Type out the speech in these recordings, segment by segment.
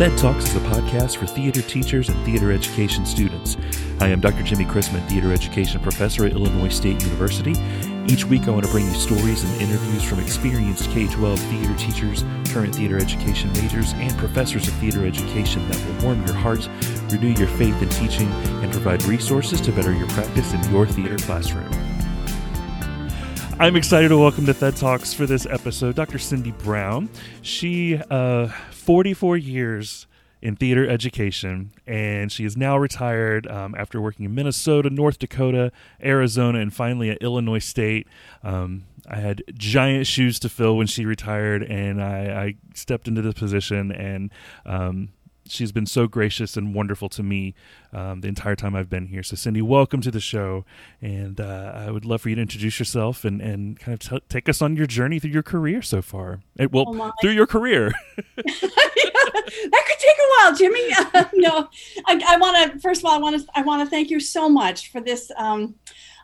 Thed Talks is a podcast for theater teachers and theater education students. I am Dr. Jimmy Chrisman, theater education professor at Illinois State University. Each week, I want to bring you stories and interviews from experienced K 12 theater teachers, current theater education majors, and professors of theater education that will warm your heart, renew your faith in teaching, and provide resources to better your practice in your theater classroom. I'm excited to welcome to Thed Talks for this episode Dr. Cindy Brown. She, uh, 44 years in theater education, and she is now retired um, after working in Minnesota, North Dakota, Arizona, and finally at Illinois State. Um, I had giant shoes to fill when she retired, and I, I stepped into this position and um, she's been so gracious and wonderful to me um, the entire time I've been here. So, Cindy, welcome to the show, and uh, I would love for you to introduce yourself and, and kind of t- take us on your journey through your career so far. well, oh through your career. that could take a while, Jimmy. Uh, no, I, I want to first of all, I want to I want to thank you so much for this. Um,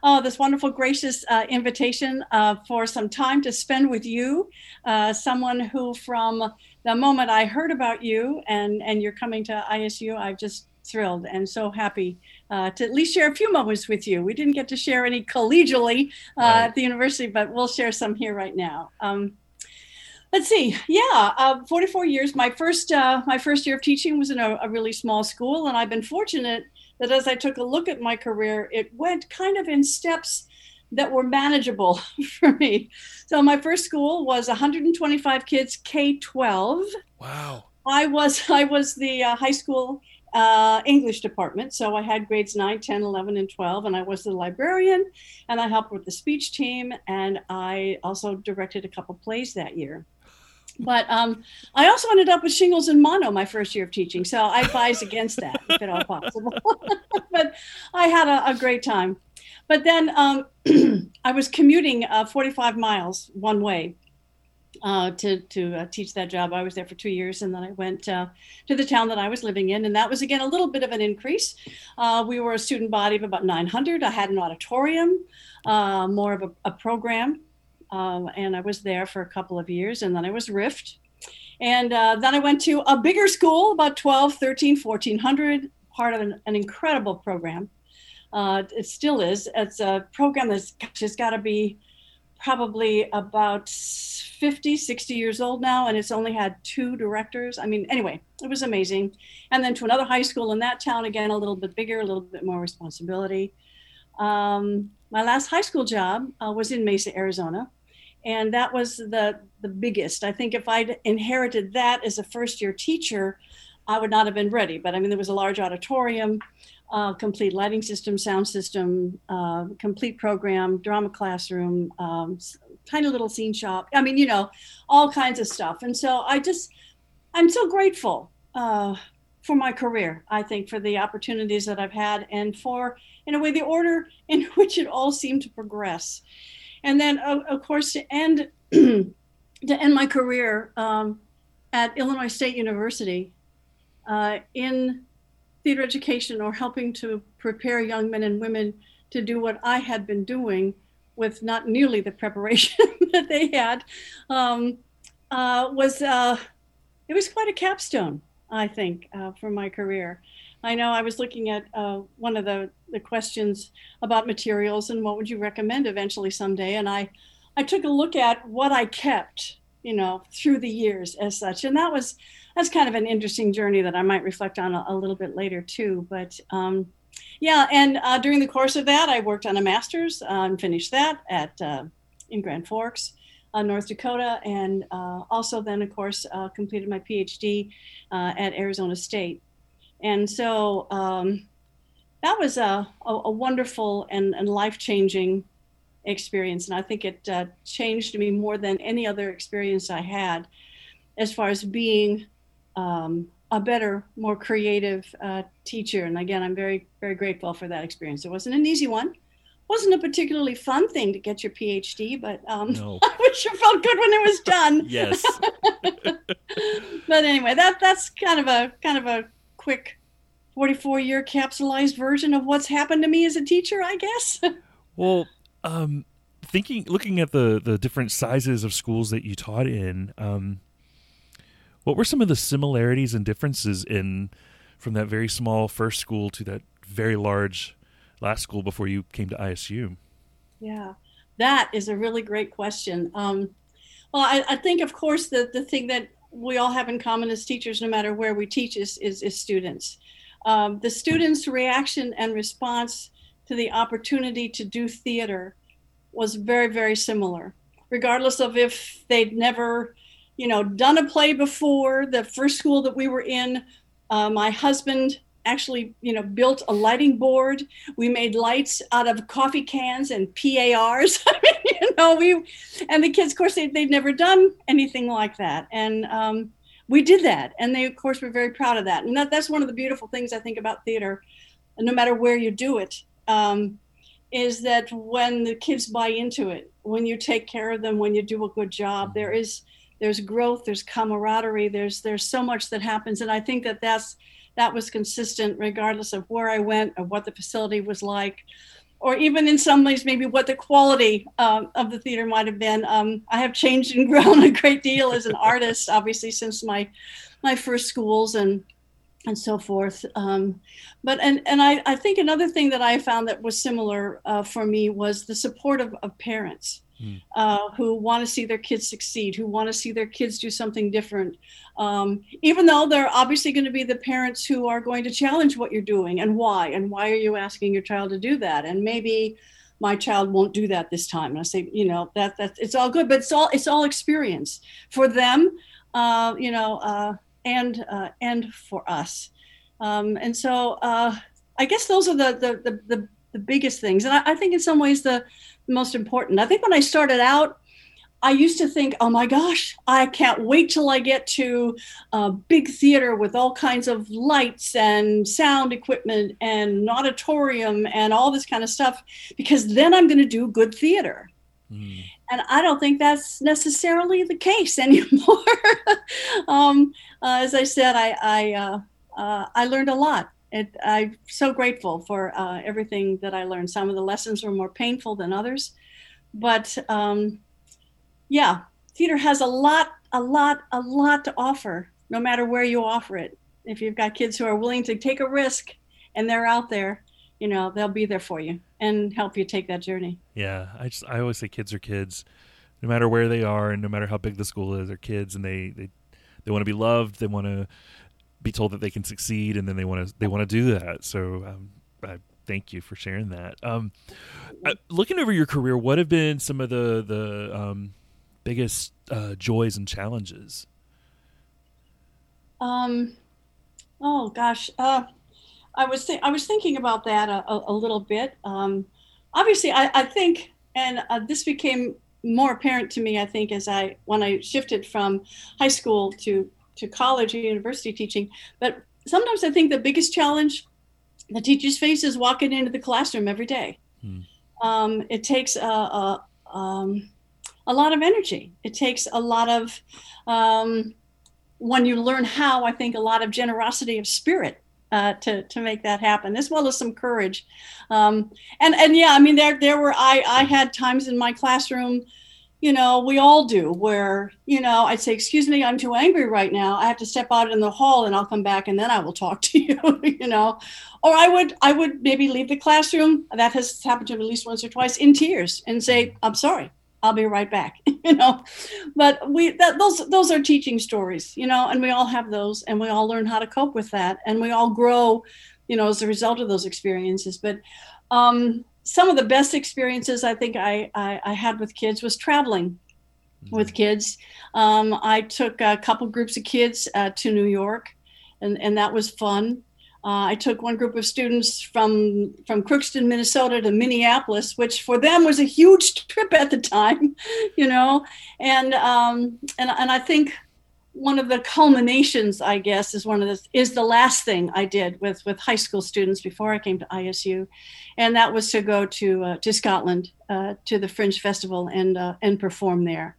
oh, this wonderful, gracious uh, invitation uh, for some time to spend with you, uh, someone who, from the moment I heard about you and and you're coming to ISU, I'm just thrilled and so happy uh, to at least share a few moments with you. We didn't get to share any collegially uh, right. at the university, but we'll share some here right now. Um, let's see. Yeah, uh, 44 years. My first uh, my first year of teaching was in a, a, really small school, and I've been fortunate that as I took a look at my career, it went kind of in steps that were manageable for me. So my first school was 125 kids, K 12. Wow. I was I was the uh, high school uh, English department. So I had grades 9, 10, 11, and 12, and I was the librarian, and I helped with the speech team, and I also directed a couple plays that year. But um, I also ended up with shingles and mono my first year of teaching, so I advise against that if at all possible. but I had a, a great time. But then um, I was commuting uh, 45 miles one way uh, to to uh, teach that job. I was there for two years, and then I went uh, to the town that I was living in, and that was again a little bit of an increase. Uh, we were a student body of about 900. I had an auditorium, uh, more of a, a program, um, and I was there for a couple of years, and then I was RIFT. And uh, then I went to a bigger school, about 12, 13, 1400, part of an, an incredible program. Uh, it still is. It's a program that's just got to be probably about 50, 60 years old now, and it's only had two directors. I mean, anyway, it was amazing. And then to another high school in that town, again, a little bit bigger, a little bit more responsibility. Um, my last high school job uh, was in Mesa, Arizona. And that was the, the biggest. I think if I'd inherited that as a first year teacher, I would not have been ready. But I mean, there was a large auditorium uh, complete lighting system, sound system, uh, complete program, drama classroom, um, tiny little scene shop. I mean, you know, all kinds of stuff. And so I just, I'm so grateful uh, for my career. I think for the opportunities that I've had and for, in a way, the order in which it all seemed to progress. And then, of course, to end to end my career um, at Illinois State University uh, in theater education or helping to prepare young men and women to do what I had been doing with not nearly the preparation that they had um, uh, was uh, it was quite a capstone, I think, uh, for my career. I know I was looking at uh, one of the, the questions about materials and what would you recommend eventually someday, and I I took a look at what I kept, you know, through the years as such, and that was that's kind of an interesting journey that I might reflect on a, a little bit later too. But um, yeah, and uh, during the course of that, I worked on a master's uh, and finished that at uh, in Grand Forks, uh, North Dakota, and uh, also then, of course, uh, completed my PhD at Arizona State. And so um, that was a, a, a wonderful and, and life changing experience, and I think it changed me more than any other experience I had, as far as being um, a better, more creative uh, teacher. And again, I'm very, very grateful for that experience. It wasn't an easy one. wasn't a particularly fun thing to get your PhD, but um, no. I sure felt good when it was done. yes. but anyway, that that's kind of a kind of a quick 44 year capsulized version of what's happened to me as a teacher, I guess. well, um, thinking, looking at the the different sizes of schools that you taught in, um, What were some of the similarities and differences in from that very small first school to that very large last school before you came to ISU? Yeah, that is a really great question. Um, well, I, I, think, of course, the, the thing that we all have in common as teachers, no matter where we teach, is, is, is students. Um, the students' reaction and response to the opportunity to do theater was very, very similar, regardless of if they'd never, you know, done a play before. The first school that we were in, uh, my husband actually, you know, built a lighting board. We made lights out of coffee cans and PARs. You know, we and the kids, of course, they, they'd never done anything like that, and um, we did that, and they, of course, were very proud of that. And that, that's one of the beautiful things I think about theater, no matter where you do it, um, is that when the kids buy into it, when you take care of them, when you do a good job, there is there's growth, there's camaraderie, there's there's so much that happens, and I think that that's that was consistent regardless of where I went or what the facility was like, or even in some ways, maybe what the quality um, of the theater might have been. Um, I have changed and grown a great deal as an artist, obviously, since my my first schools and and so forth. Um, but and and I, I think another thing that I found that was similar uh, for me was the support of, of parents mm. uh, who want to see their kids succeed, who want to see their kids do something different. Um, even though they're obviously going to be the parents who are going to challenge what you're doing and why, and why are you asking your child to do that? And maybe my child won't do that this time. And I say, you know, that that it's all good, but it's all it's all experience for them, uh, you know, uh, and uh, and for us. Um, and so uh, I guess those are the the the, the, the biggest things. And I, I think in some ways the most important. I think when I started out, I used to think, oh my gosh, I can't wait till I get to a big theater with all kinds of lights and sound equipment and an auditorium and all this kind of stuff, because then I'm going to do good theater. Mm. And I don't think that's necessarily the case anymore. um, uh, as I said, I I, uh, uh, I learned a lot it, I'm so grateful for uh, everything that I learned. Some of the lessons were more painful than others, but um, yeah, theater has a lot, a lot, a lot to offer, no matter where you offer it. If you've got kids who are willing to take a risk and they're out there, you know, they'll be there for you and help you take that journey. Yeah, I just I always say kids are kids, no matter where they are and no matter how big the school is. They're kids and they they they want to be loved. They want to be told that they can succeed, and then they want to they want to do that. So um, I thank you for sharing that. Um, uh, looking over your career, what have been some of the the um, biggest uh, joys and challenges? Um, oh gosh, uh, I was th- I was thinking about that a, a, a little bit. Um, obviously, I, I think, and uh, this became more apparent to me. I think as I when I shifted from high school to to college or university teaching. But sometimes I think the biggest challenge the teachers face is walking into the classroom every day. Hmm. Um, it takes a, a, um, a, lot of energy. It takes a lot of, um, when you learn how, I think a lot of generosity of spirit uh, to to make that happen, as well as some courage. Um, and and yeah, I mean there there were I I had times in my classroom you know, we all do, where, you know, I'd say, Excuse me, I'm too angry right now. I have to step out in the hall and I'll come back and then I will talk to you, you know. Or I would I would maybe leave the classroom. That has happened to me at least once or twice in tears and say, I'm sorry. I'll be right back, you know. But we that those those are teaching stories, you know, and we all have those and we all learn how to cope with that and we all grow, you know, as a result of those experiences. But um some of the best experiences I think I, I, I had with kids was traveling with mm-hmm. kids. Um, I took a couple groups of kids uh, to New York, and, and that was fun. Uh, I took one group of students from from Crookston, Minnesota, to Minneapolis, which for them was a huge trip at the time, you know. And um, and and I think one of the culminations, I guess, is one of the is the last thing I did with with high school students before I came to ISU, and that was to go to uh, to Scotland uh, to the Fringe Festival and uh, and perform there.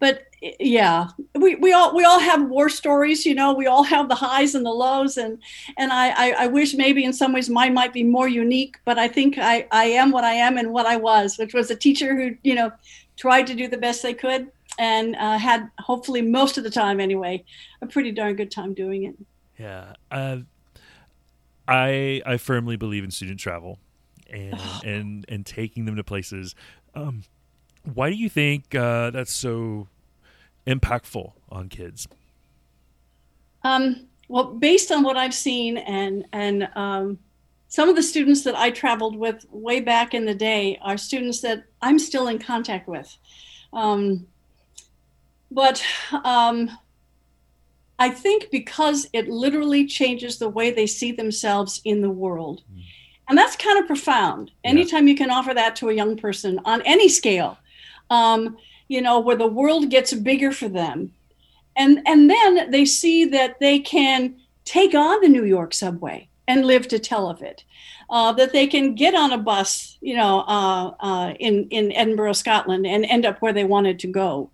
But yeah, we, we all we all have war stories, you know. We all have the highs and the lows, and and I, I, I wish maybe in some ways mine might be more unique. But I think I I am what I am and what I was, which was a teacher who you know tried to do the best they could and uh, had hopefully most of the time anyway a pretty darn good time doing it. Yeah, uh, I I firmly believe in student travel, and and and taking them to places. Um, why do you think uh, that's so impactful on kids? Um, well, based on what I've seen and and um, some of the students that I traveled with way back in the day are students that I'm still in contact with. Um, but um, I think because it literally changes the way they see themselves in the world. Mm. And that's kind of profound. Anytime yeah. you can offer that to a young person on any scale, um, you know, where the world gets bigger for them. And, and then they see that they can take on the New York subway and live to tell of it. Uh, that they can get on a bus, you know, uh, uh, in in Edinburgh, Scotland, and end up where they wanted to go.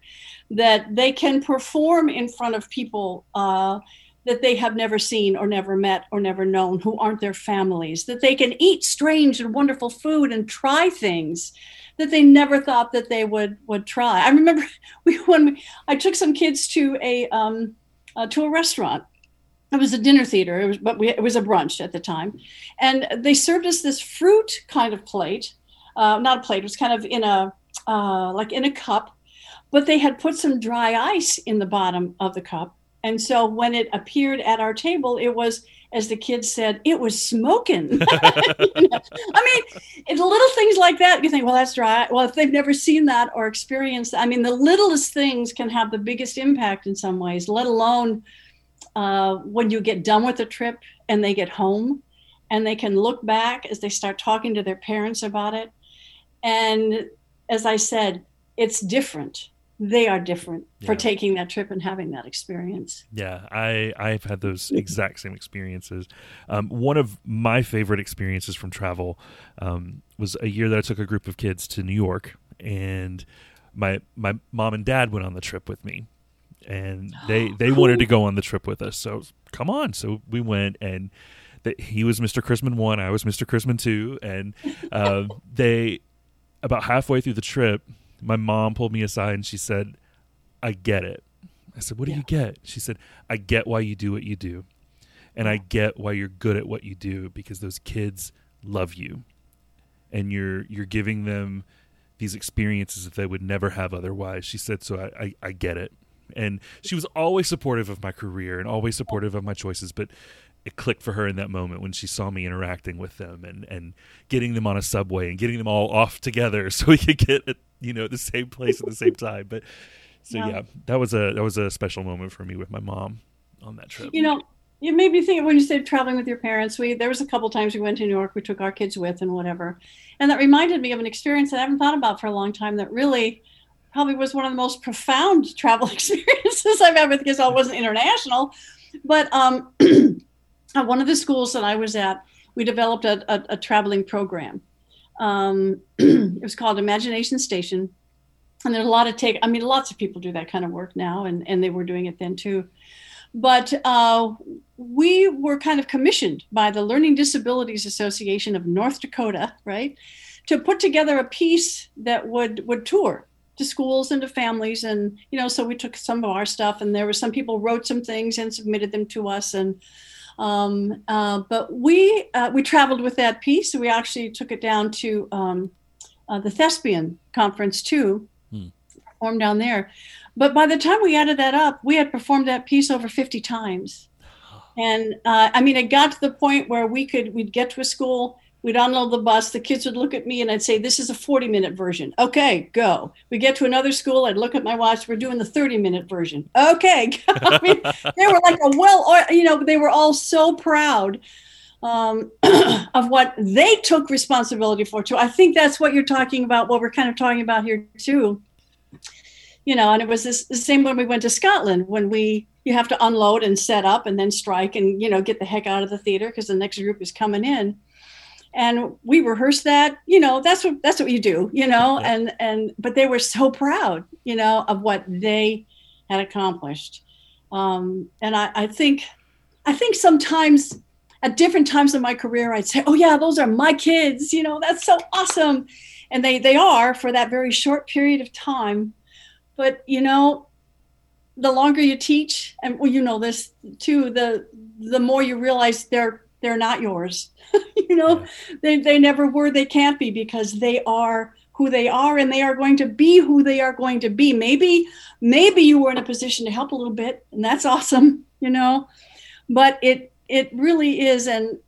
That they can perform in front of people uh, that they have never seen or never met or never known, who aren't their families. That they can eat strange and wonderful food and try things that they never thought that they would would try. I remember we when we, I took some kids to a um, uh, to a restaurant it was a dinner theater it was but we, it was a brunch at the time and they served us this fruit kind of plate uh, not a plate it was kind of in a uh, like in a cup but they had put some dry ice in the bottom of the cup and so when it appeared at our table it was as the kids said it was smoking you know? i mean it's little things like that you think well that's dry well if they've never seen that or experienced i mean the littlest things can have the biggest impact in some ways let alone uh, when you get done with the trip and they get home and they can look back as they start talking to their parents about it. And as I said, it's different. They are different yeah. for taking that trip and having that experience. Yeah, I I've had those exact same experiences. Um, one of my favorite experiences from travel um, was a year that I took a group of kids to New York, and my my mom and dad went on the trip with me and they they wanted to go on the trip with us. So come on, so we went and. he was Mr. Chrisman one, I was Mr. Chrisman two, and uh, they about halfway through the trip, my mom pulled me aside and she said, "I get it." I said, "What do yeah. you get?" She said, "I get why you do what you do, and I get why you're good at what you do because those kids love you, and you're you're giving them." these experiences that they would never have otherwise. She said, "So I, I, I get it." and she was always supportive of my career and always supportive of my choices but it clicked for her in that moment when she saw me interacting with them and and getting them on a subway and getting them all off together so we could get at you know the same place at the same time but so yeah. yeah that was a that was a special moment for me with my mom on that trip you know it made me think when you said traveling with your parents we there was a couple times we went to new york we took our kids with and whatever and that reminded me of an experience that i haven't thought about for a long time that really probably was one of the most profound travel experiences I've ever because I wasn't international. But um, at one of the schools that I was at, we developed a, a, a traveling program. Um, it was called Imagination Station. And there's a lot of take, I mean, lots of people do that kind of work now, and, and they were doing it then too. But uh, we were kind of commissioned by the Learning Disabilities Association of North Dakota, right, to put together a piece that would would tour to schools and to families and you know so we took some of our stuff and there were some people wrote some things and submitted them to us and um, uh, but we uh, we traveled with that piece. We actually took it down to um, uh, the thespian conference too. Hmm. performed down there. But by the time we added that up we had performed that piece over 50 times. And uh, i mean it got to the point where we could we'd get to a school We'd unload the bus. The kids would look at me and I'd say, This is a 40 minute version. Okay, go. We get to another school. I'd look at my watch. We're doing the 30 minute version. Okay. I mean, they were like a well, you know, they were all so proud um, of what they took responsibility for, too. I think that's what you're talking about, what we're kind of talking about here, too. You know, and it was this, the same when we went to Scotland, when we you have to unload and set up and then strike and you know get the heck out of the theater because the next group is coming in and we rehearsed that you know that's what that's what you do you know yeah. and and but they were so proud you know of what they had accomplished. Um, and I, I think i think sometimes at different times in my career i'd say oh yeah those are my kids you know that's so awesome. And they they are for that very short period of time. But you know, the longer you teach, and well, you know this too, the the more you realize they're they're not yours. you know, yeah. they they never were, they can't be because they are who they are and they are going to be who they are going to be. Maybe maybe you were in a position to help a little bit and that's awesome, you know. But it it really is and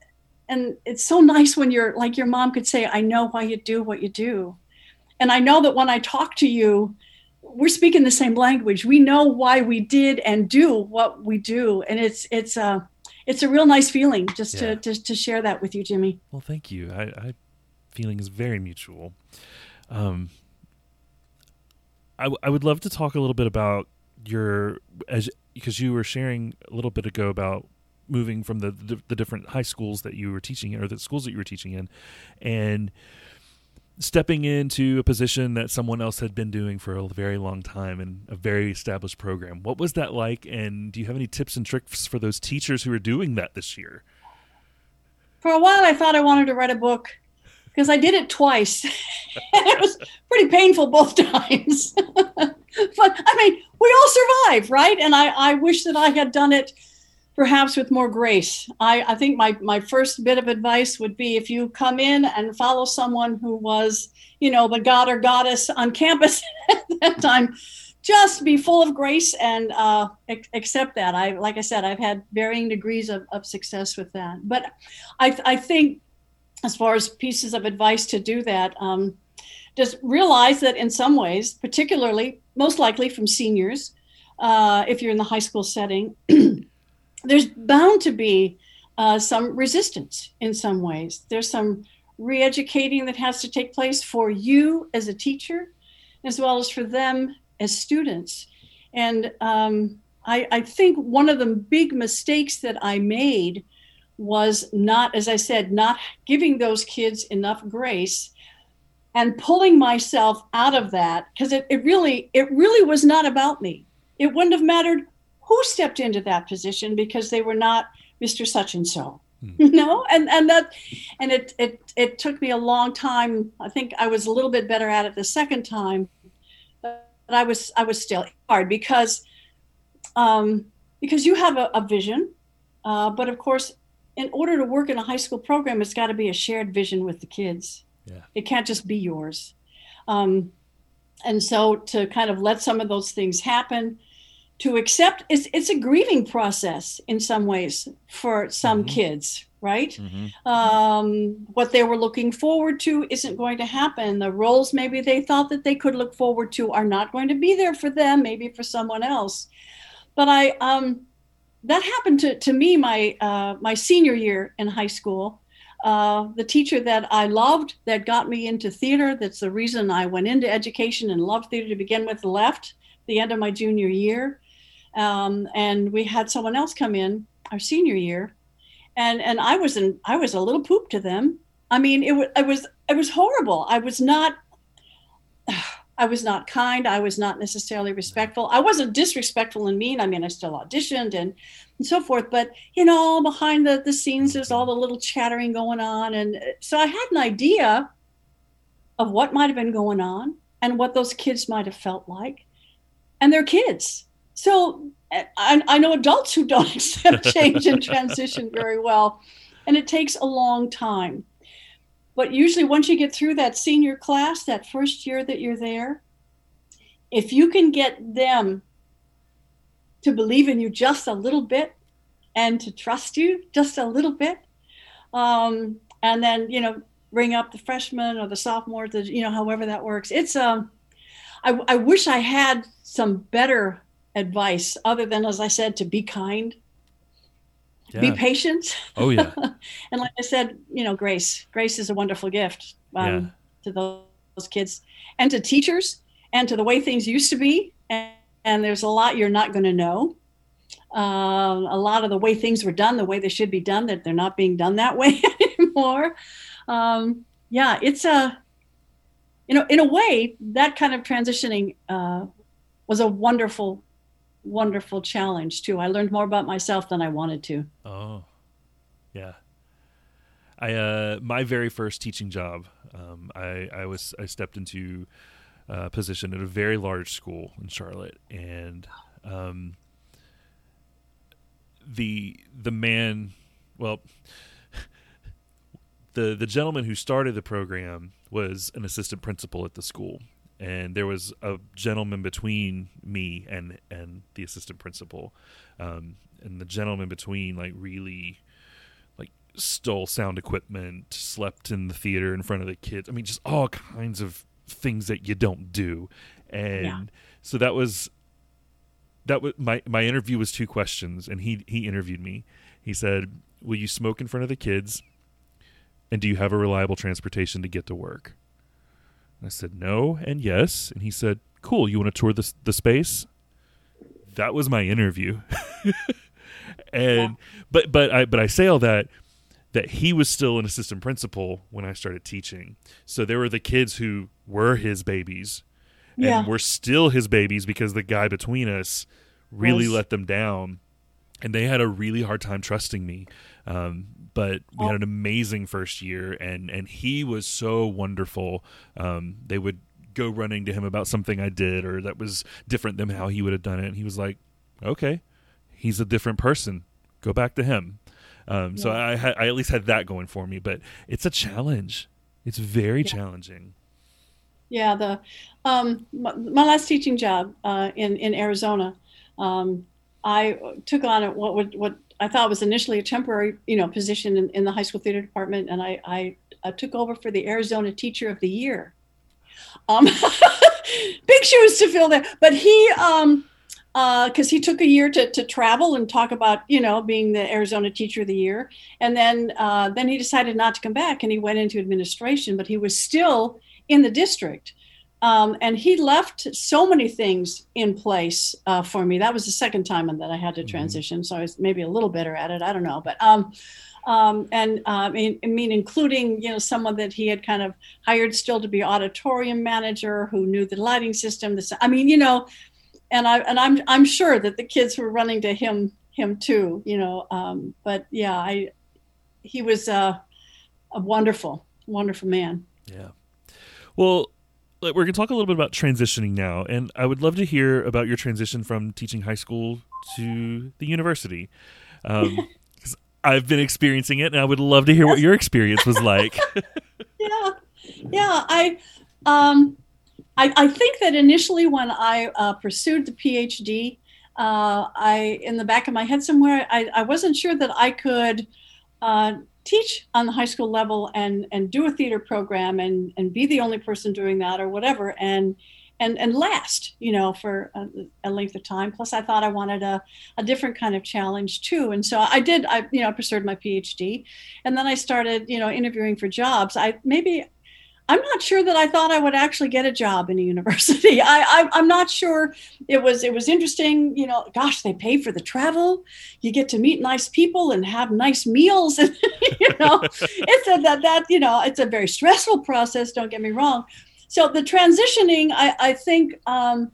and it's so nice when you're like your mom could say, I know why you do what you do. And I know that when I talk to you, we're speaking the same language. We know why we did and do what we do. And it's it's a it's a real nice feeling just yeah. to, to, to share that with you, Jimmy. Well, thank you. I, I feeling is very mutual. Um, I, w- I would love to talk a little bit about your as because you were sharing a little bit ago about moving from the, the, the different high schools that you were teaching in or the schools that you were teaching in and stepping into a position that someone else had been doing for a very long time in a very established program. What was that like? And do you have any tips and tricks for those teachers who are doing that this year? For a while, I thought I wanted to write a book because I did it twice. it was pretty painful both times. but I mean, we all survive, right? And I, I wish that I had done it perhaps with more grace. I, I think my, my first bit of advice would be if you come in and follow someone who was, you know, the god or goddess on campus at that time, just be full of grace and uh, accept that. I, like I said, I've had varying degrees of, of success with that. But I, I think as far as pieces of advice to do that, um, just realize that in some ways, particularly, most likely from seniors, uh, if you're in the high school setting, there's bound to be uh, some resistance in some ways. There's some re educating that has to take place for you as a teacher, as well as for them as students. And um, I, I, think one of the big mistakes that I made was not, as I said, not giving those kids enough grace and pulling myself out of that because it, it really it really was not about me it wouldn't have mattered who stepped into that position because they were not Mr. Such and so. You know, and and that, and it it it took me a long time. I think I was a little bit better at it the second time, but I was I was still hard because, um, because you have a, a vision, uh, but of course, in order to work in a high school program, it's got to be a shared vision with the kids. Yeah. It can't just be yours. Um, and so to kind of let some of those things happen, to accept it's it's a grieving process in some ways for some mm-hmm. kids right mm-hmm. um, what they were looking forward to isn't going to happen the roles maybe they thought that they could look forward to are not going to be there for them maybe for someone else but i um, that happened to, to me my uh, my senior year in high school uh, the teacher that I loved that got me into theater, that's the reason I went into education and loved theater to begin with, left the end of my junior year. Um, and we had someone else come in our senior year, and and I was in I was a little poop to them. I mean, it was it was it was horrible. I was not. I was not kind. I was not necessarily respectful. I wasn't disrespectful and mean. I mean, I still auditioned and, and so forth. But you know, behind the the scenes, there's all the little chattering going on, and so I had an idea of what might have been going on and what those kids might have felt like, and they're kids. So I, I know adults who don't accept change and transition very well, and it takes a long time. But usually, once you get through that senior class, that first year that you're there, if you can get them to believe in you just a little bit and to trust you just a little bit, um, and then you know bring up the freshmen or the sophomore, the, you know however that works. It's um, I, I wish I had some better advice other than, as I said, to be kind, yeah. be patient. Oh yeah. and like I said, you know, grace. Grace is a wonderful gift um, yeah. to those, kids and to teachers and to the way things used to be. And, and there's a lot you're not going to know. Uh, a lot of the way things were done, the way they should be done, that they're not being done that way anymore. Um, yeah, it's a, you know, in a way, that kind of transitioning uh, was a wonderful wonderful challenge too. I learned more about myself than I wanted to. Oh, yeah. I uh, my very first teaching job, um, I I was I stepped into a position at a very large school in Charlotte, and um, the the man, well, the the gentleman who started the program was an assistant principal at the school, and there was a gentleman between me and and the assistant principal, um, and the gentleman between like really like stole sound equipment, slept in the theater in front of the kids. I mean, just all kinds of things that you don't do, and yeah. so that was that was my my interview was two questions, and he he interviewed me. He said, "Will you smoke in front of the kids?" And do you have a reliable transportation to get to work? I said no and yes, and he said, "Cool. You want to tour the the space?" That was my interview. and yeah. but but I but I say all that that he was still an assistant principal when I started teaching. So there were the kids who were his babies and yeah. were still his babies because the guy between us really was. let them down and they had a really hard time trusting me. Um, but we had an amazing first year, and and he was so wonderful. Um, they would go running to him about something I did or that was different than how he would have done it, and he was like, "Okay, he's a different person. Go back to him." Um, yeah. So I, I at least had that going for me, but it's a challenge. It's very yeah. challenging. Yeah, the um, my, my, last teaching job uh, in in Arizona, um, I took on what would what I thought it was initially a temporary, you know, position in, in the high school theater department, and I, I, I took over for the Arizona Teacher of the Year. Um, big shoes to fill there, but he, um, because uh, he took a year to, to travel and talk about you know being the Arizona Teacher of the Year, and then uh, then he decided not to come back and he went into administration, but he was still in the district. Um, and he left so many things in place uh, for me. That was the second time that I had to mm-hmm. transition, so I was maybe a little better at it. I don't know, but um, um, and uh, I, mean, I mean, including you know someone that he had kind of hired still to be auditorium manager who knew the lighting system. This, I mean, you know, and I and I'm I'm sure that the kids were running to him him too, you know. Um, but yeah, I he was uh, a wonderful wonderful man. Yeah. Well, we're going to talk a little bit about transitioning now, and I would love to hear about your transition from teaching high school to the university. Um, I've been experiencing it, and I would love to hear what your experience was like. yeah, yeah. I, um, I, I think that initially when I uh, pursued the PhD, uh, I in the back of my head somewhere, I, I wasn't sure that I could. Uh, teach on the high school level and and do a theater program and and be the only person doing that or whatever and and and last you know for a, a, length of time. Plus i thought i wanted a, a different kind of challenge too. And so i did i you know pursued my phd and then i started you know interviewing for jobs. I maybe I'm not sure that I thought I would actually get a job in a university. I, I am not sure. It was it was interesting. You know, gosh, they pay for the travel. You get to meet nice people and have nice meals, and you know, it's a, that that you know, it's a very stressful process. Don't get me wrong. So the transitioning, I I think, um,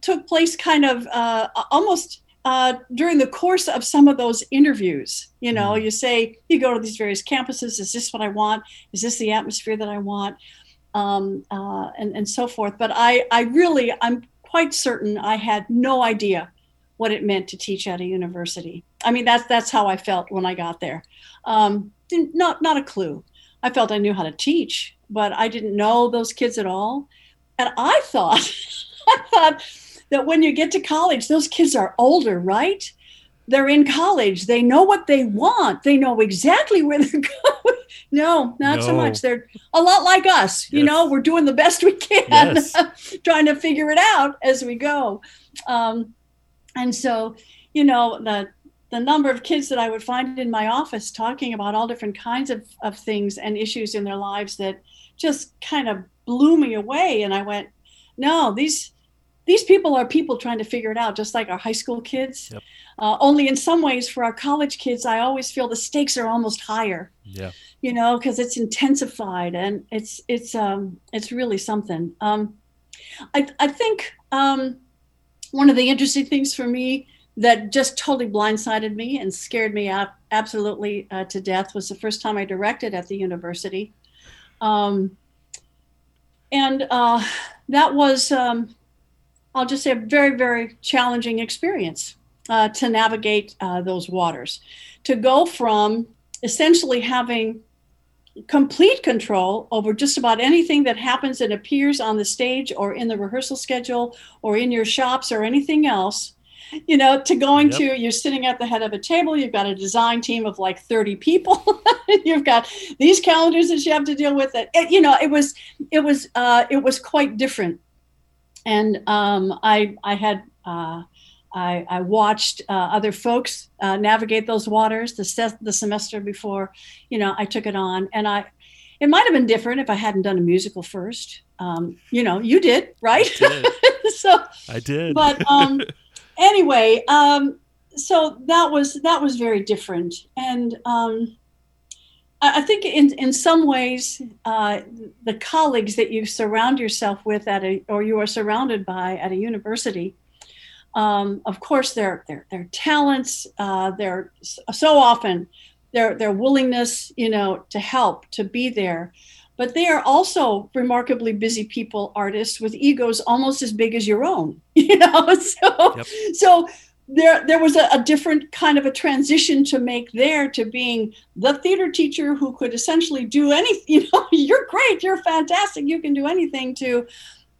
took place kind of uh, almost uh, during the course of some of those interviews. You know, mm. you say, you go to these various campuses, is this what I want? Is this the atmosphere that I want? Um, uh, and, and so forth. But I, I really, I'm quite certain I had no idea what it meant to teach at a university. I mean, that's, that's how I felt when I got there. Um, not, not a clue. I felt I knew how to teach, but I didn't know those kids at all. And I thought, I thought, that when you get to college, those kids are older, right? They're in college. They know what they want. They know exactly where they're going. no, not no. so much. They're a lot like us. Yes. You know, we're doing the best we can, yes. trying to figure it out as we go. Um, and so, you know, the the number of kids that I would find in my office talking about all different kinds of, of things and issues in their lives that just kind of blew me away. And I went, no, these these people are people trying to figure it out, just like our high school kids. Yep. Uh, only in some ways, for our college kids, I always feel the stakes are almost higher. Yeah. You know, because it's intensified and it's it's um, it's really something. Um, I I think um, one of the interesting things for me that just totally blindsided me and scared me out absolutely uh, to death was the first time I directed at the university. Um, and uh, that was, um, I'll just say, a very, very challenging experience uh, to navigate uh, those waters. To go from essentially having complete control over just about anything that happens and appears on the stage or in the rehearsal schedule or in your shops or anything else you know to going yep. to you're sitting at the head of a table you've got a design team of like 30 people you've got these calendars that you have to deal with it, it you know it was it was uh, it was quite different and um, i i had uh, I, I watched uh, other folks uh, navigate those waters the, se- the semester before, you know, I took it on. And I, it might have been different if I hadn't done a musical first. Um, you know, you did, right? I did. so I did. But um, anyway, um, so that was that was very different, and um, I, think in in some ways, uh, the colleagues that you surround yourself with at a or you are surrounded by at a university um, of course, their their their talents, uh, their so often their their willingness, you know, to help, to be there, but they are also remarkably busy people, artists with egos almost as big as your own, you know. So yep. so there there was a, a, different kind of a transition to make there to being the theater teacher who could essentially do anything you know you're great you're fantastic you can do anything to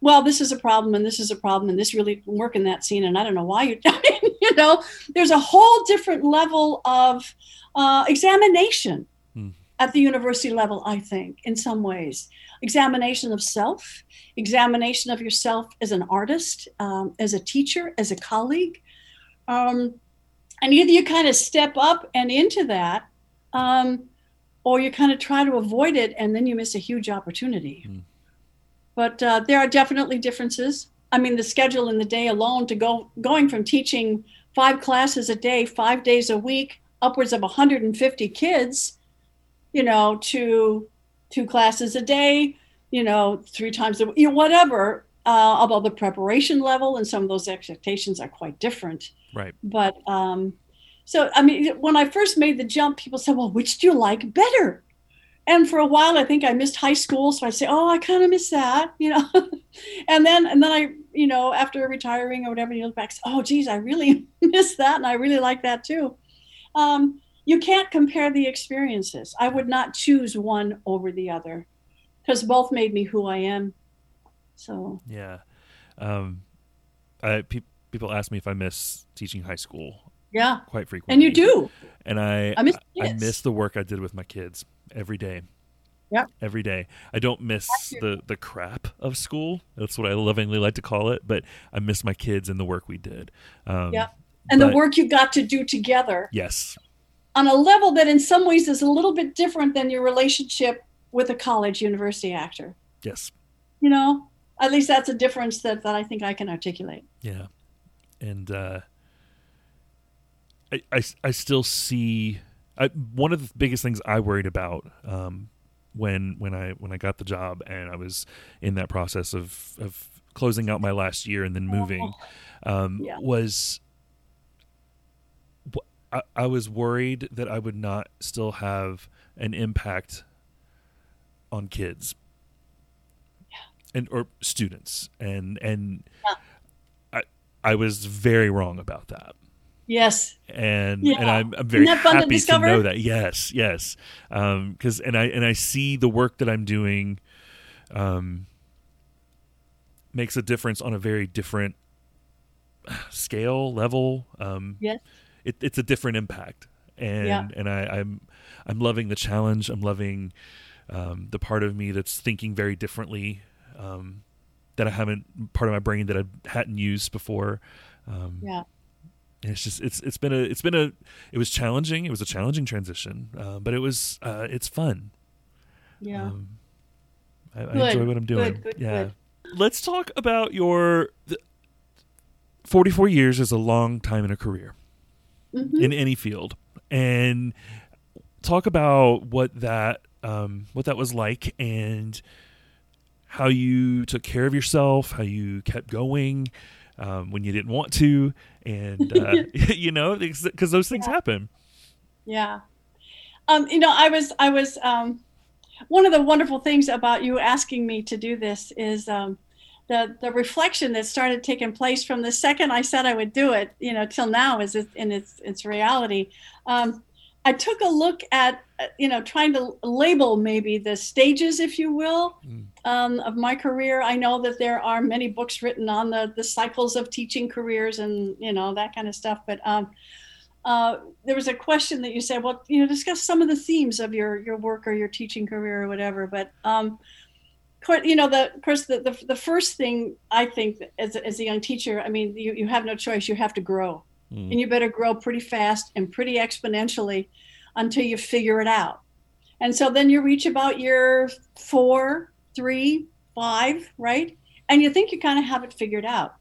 well, this is a problem and this is a problem and this really didn't work in that scene and I don't know why you you know, there's a whole different level of uh, examination hmm. at the university level, I think, in some ways. Examination of self, examination of yourself as an artist, um, as a teacher, as a colleague. Um, and either you kind of step up and into that, um, or you kind of try to avoid it and then you miss a huge opportunity. Hmm but uh, there are definitely differences. I mean, the schedule in the day alone to go going from teaching five classes a day, five days a week, upwards of 150 kids, you know, to two classes a day, you know, three times a week, you know, whatever. Uh, although the preparation level and some of those expectations are quite different. Right. But um, so, I mean, when I first made the jump, people said, well, which do you like better? and for a while i think i missed high school so I'd say oh i kind of miss that you know? And then and then i you know after retiring or whatever you look back oh geez i really miss that and i really like that too. Um, you can't compare the experiences. I would not choose one over the other because both made me who i am. So yeah. Um, I, pe- people ask me if i miss teaching high school yeah quite frequently and you do and i i miss, I miss the work i did with my kids every day. Yeah. Every day. I don't miss the the crap of school. That's what I lovingly like to call it. But I miss my kids and the work we did. Um, yeah. And but, the work you got to do together. Yes. On a level that, in some ways, is a little bit different than your relationship with a college university actor. Yes. You know, at least that's a difference that that I think I can articulate. Yeah. And uh, I, I I still see I, one of the biggest things I worried about um, when when I when I got the job and I was in that process of of closing out my last year and then moving um, yeah. was I, I was worried that I would not still have an impact on kids yeah. and or students and and yeah. I was very wrong about that. Yes. And yeah. and I'm, I'm very happy to, to, know that. Yes, yes. Because um, and I and I see the work that I'm doing um, makes a difference on a very different scale level. Um, yes. It, it's a different impact, and yeah. and I, I'm I'm loving the challenge. I'm loving um, the part of me that's thinking very differently. Um, that I haven't part of my brain that I hadn't used before. Um, yeah it's just it's it's been a it's been a it was challenging. It was a challenging transition, uh, but it was uh, it's fun. Yeah, um, I, I, enjoy what I'm doing. Good, good, yeah, good. let's talk about your. The, 44 years is a long time in a career mm-hmm. in any field, and talk about what that um, what that was like and how you took care of yourself, how you kept going um, when you didn't want to, and uh, you know, because those things yeah. happen. Yeah, um, you know, I was I was um, one of the wonderful things about you asking me to do this is um, the the reflection that started taking place from the second I said I would do it, you know, till now is in its its reality. Um, I took a look at, you know, trying to label maybe the stages, if you will, mm. um, of my career. I know that there are many books written on the the cycles of teaching careers and you know that kind of stuff. But um, uh, there was a question that you said, well, you know, discuss some of the themes of your your work or your teaching career or whatever. But um, you know, the of course the, the, the first thing I think as, as a young teacher, I mean, you, you have no choice. You have to grow mm. and you better grow pretty fast and pretty exponentially until you figure it out. And so then you reach about year four, three, five, right? And you think you kind of have it figured out.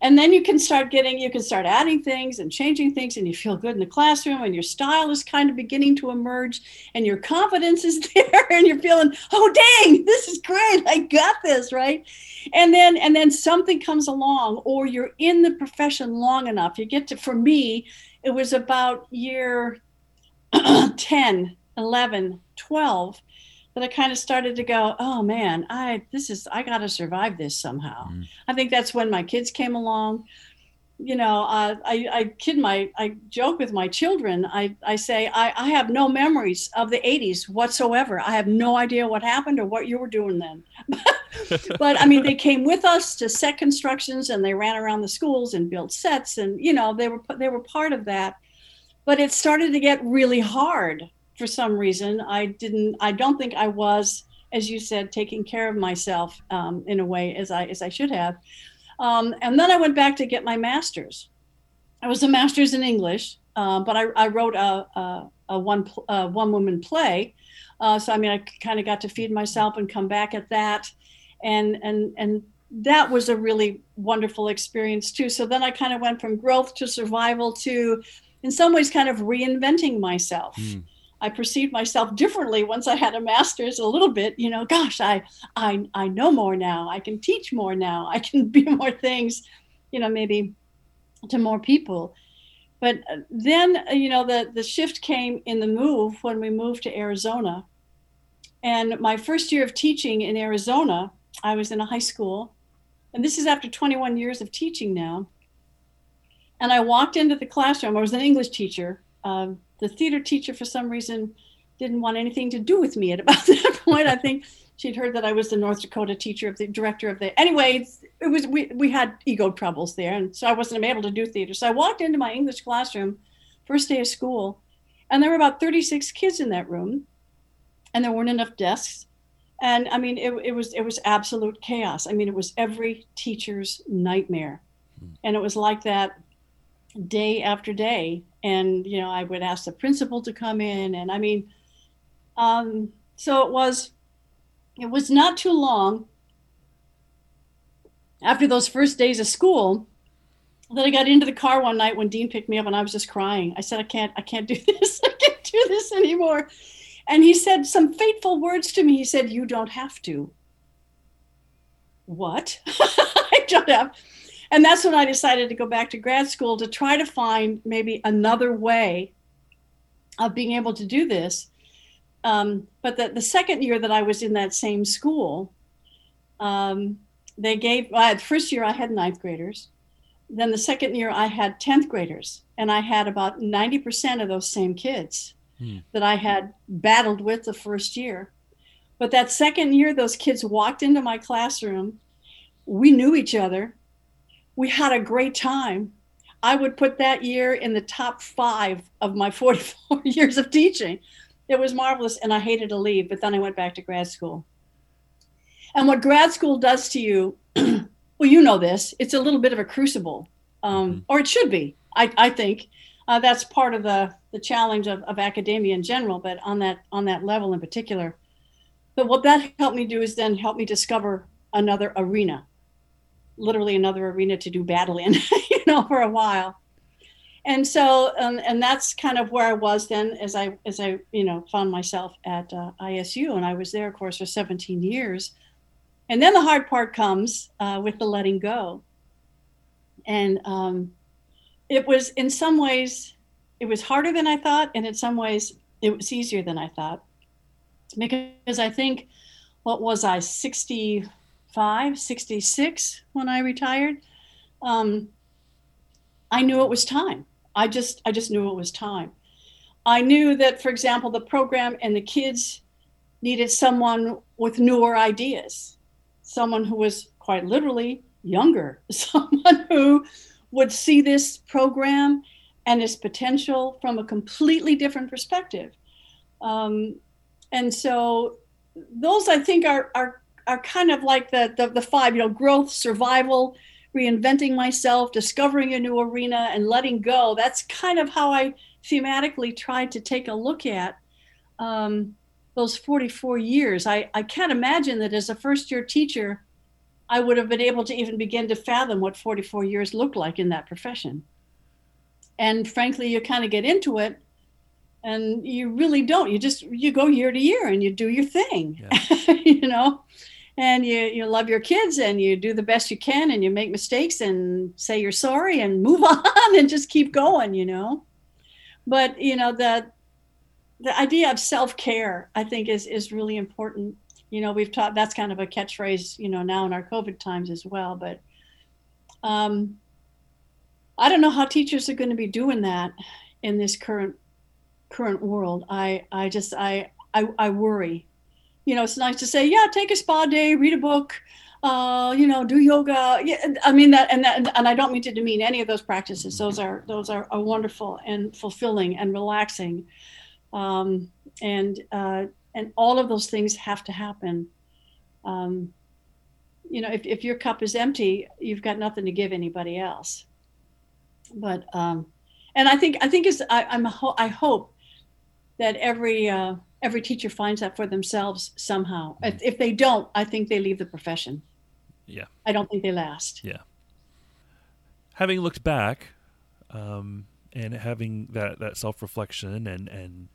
And then you can start getting, you can start adding things and changing things, and you feel good in the classroom, and your style is kind of beginning to emerge, and your confidence is there, and you're feeling, oh, dang, this is great. I got this, right? and then and then something comes along or you're in the profession long enough you get to for me it was about year 10 11 12 that i kind of started to go oh man i this is i got to survive this somehow mm. i think that's when my kids came along you know, uh, I, I kid my, I joke with my children. I, I say, I, I have no memories of the 80s whatsoever. I have no idea what happened or what you were doing then. but I mean, they came with us to set constructions and they ran around the schools and built sets and, you know, they were, they were part of that. But it started to get really hard for some reason. I didn't, I don't think I was, as you said, taking care of myself um, in a way as I, as I should have. Um, and then I went back to get my master's. I was a master's in English, uh, but I, I, wrote a, a, a one a one woman play. Uh, so I mean, I kind of got to feed myself and come back at that, and and and that was a really wonderful experience too. So then I kind of went from growth to survival to, in some ways, kind of reinventing myself. Mm. I perceived myself differently once I had a master's a little bit, you know, gosh, I I I know more now. I can teach more now. I can be more things, you know, maybe to more people. But uh, then, uh, you know, the the shift came in the move when we moved to Arizona. And my first year of teaching in Arizona, I was in a high school. And this is after 21 years of teaching now. And I walked into the classroom. I was an English teacher. Um, the theater teacher, for some reason, didn't want anything to do with me at about that point. I think she'd heard that I was the North Dakota teacher of the director of the. Anyway, it was we we had ego troubles there, and so I wasn't able to do theater. So I walked into my English classroom, first day of school, and there were about 36 kids in that room, and there weren't enough desks. And I mean, it, it was it was absolute chaos. I mean, it was every teacher's nightmare, hmm. and it was like that day after day. And you know i would ask the principal to come in. And i mean um, so it was it was not too long after those first days of school that i got into the car one night when dean picked me up and i was just crying. I said i can't i can't do this. I can't do this anymore. And he said some fateful words to me. He said you don't have to. What? I don't have and that's when I decided to go back to grad school to try to find maybe another way of being able to do this. Um, but the, the second year that I was in that same school, um, they gave, well, the first year I had ninth graders. Then the second year I had 10th graders. And I had about 90% of those same kids hmm. that I had battled with the first year. But that second year, those kids walked into my classroom. We knew each other we had a great time. I would put that year in the top five of my 44 years of teaching. It was marvelous, and I hated to leave, but then I went back to grad school. And what grad school does to you, well, you know this, it's a little bit of a crucible, um, mm-hmm. or it should be, I, I think. Uh, that's part of the, the challenge of, of academia in general, but on that, on that level in particular. But what that helped me do is then help me discover another arena literally another arena to do battle in, you know, for a while. And so, um, and that's kind of where I was then, as I as I you know found myself at uh, ISU, and I was there, of course, for 17 years. And then the hard part comes uh, with the letting go. And um, it was, in some ways, it was harder than I thought, and in some ways, it was easier than I thought. Because I think, what was I, 60, 65, 66 when I retired. Um, I knew it was time. I just I just knew it was time. I knew that, for example, the program and the kids needed someone with newer ideas, someone who was quite literally younger, someone who would see this program and its potential from a completely different perspective. Um, and so those I think are are are kind of like the, the the five, you know, growth, survival, reinventing myself, discovering a new arena, and letting go. That's kind of how I thematically tried to take a look at um, those 44 years. I, I can't imagine that as a first year teacher, I would have been able to even begin to fathom what 44 years looked like in that profession. And frankly, you kind of get into it and you really don't. You just, you go year to year and you do your thing, yeah. you know? And you you love your kids and you do the best you can and you make mistakes and say you're sorry and move on and just keep going you know? But you know the the idea of self-care i think is is really important. You know we've taught that's kind of a catchphrase you know now in our covid times as well but um i don't know how teachers are going to be doing that in this current current world. I i just i i, I worry you know, it's nice to say, yeah, take a spa day, read a book, uh, you know, do yoga. Yeah, I mean that, and that, and I don't mean to demean any of those practices. Those are those are, are wonderful and fulfilling and relaxing, um, and uh, and all of those things have to happen. Um, you know, if if your cup is empty, you've got nothing to give anybody else. But um, and I think I think is I, I'm I hope that every uh, every teacher finds that for themselves somehow. If, mm-hmm. if they don't, I think they leave the profession. Yeah. I don't think they last. Yeah. Having looked back, um, and having that, that self reflection and, and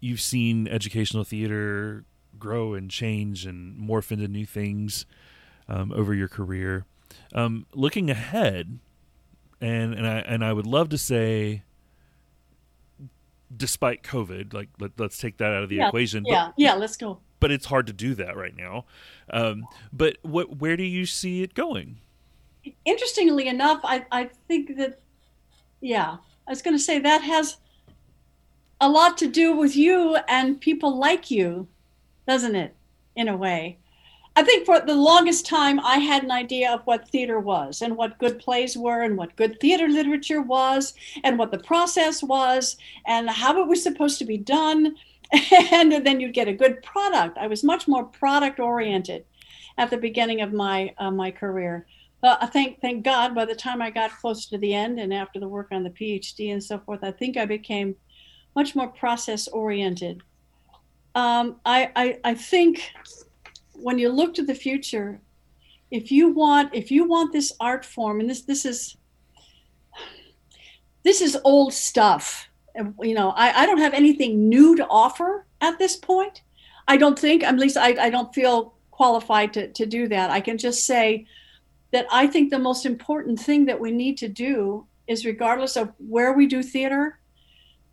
you've seen educational theater grow and change and morph into new things um, over your career. Um, looking ahead, and and I and I would love to say despite COVID. Like let, us take that out of the yeah, equation. Yeah, but, yeah, let's go. But it's hard to do that right now. Um, but what where do you see it going? Interestingly enough, I I think that yeah, I was going to say that has a lot to do with you and people like you, doesn't it? In a way. I think for the longest time, I had an idea of what theater was and what good plays were and what good theater literature was and what the process was and how it was supposed to be done. And then you'd get a good product. I was much more product oriented at the beginning of my uh, my career. Uh, I thank thank God. By the time I got close to the end, and after the work on the PhD and so forth, I think I became much more process oriented. Um, I, I I think when you look to the future, if you want if you want this art form, and this this is this is old stuff. You know, I, I don't have anything new to offer at this point. I don't think, at least I, I don't feel qualified to, to do that. I can just say that I think the most important thing that we need to do is, regardless of where we do theater,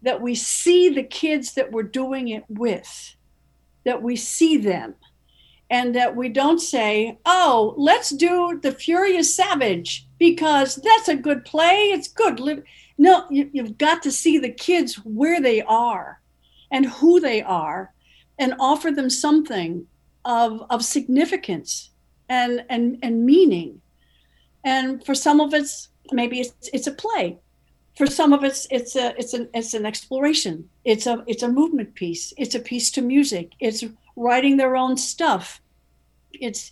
that we see the kids that we're doing it with, that we see them and that we don't say, oh, let's do The Curious Savage because that's a good play. It's good. No, you, you've got to see the kids where they are and who they are and offer them something of, of significance and, and, and meaning. And for some of us, maybe it's, it's a play. For some of it's it's a it's an it's an exploration. It's a it's a movement piece. It's a piece to music. It's writing their own stuff. It's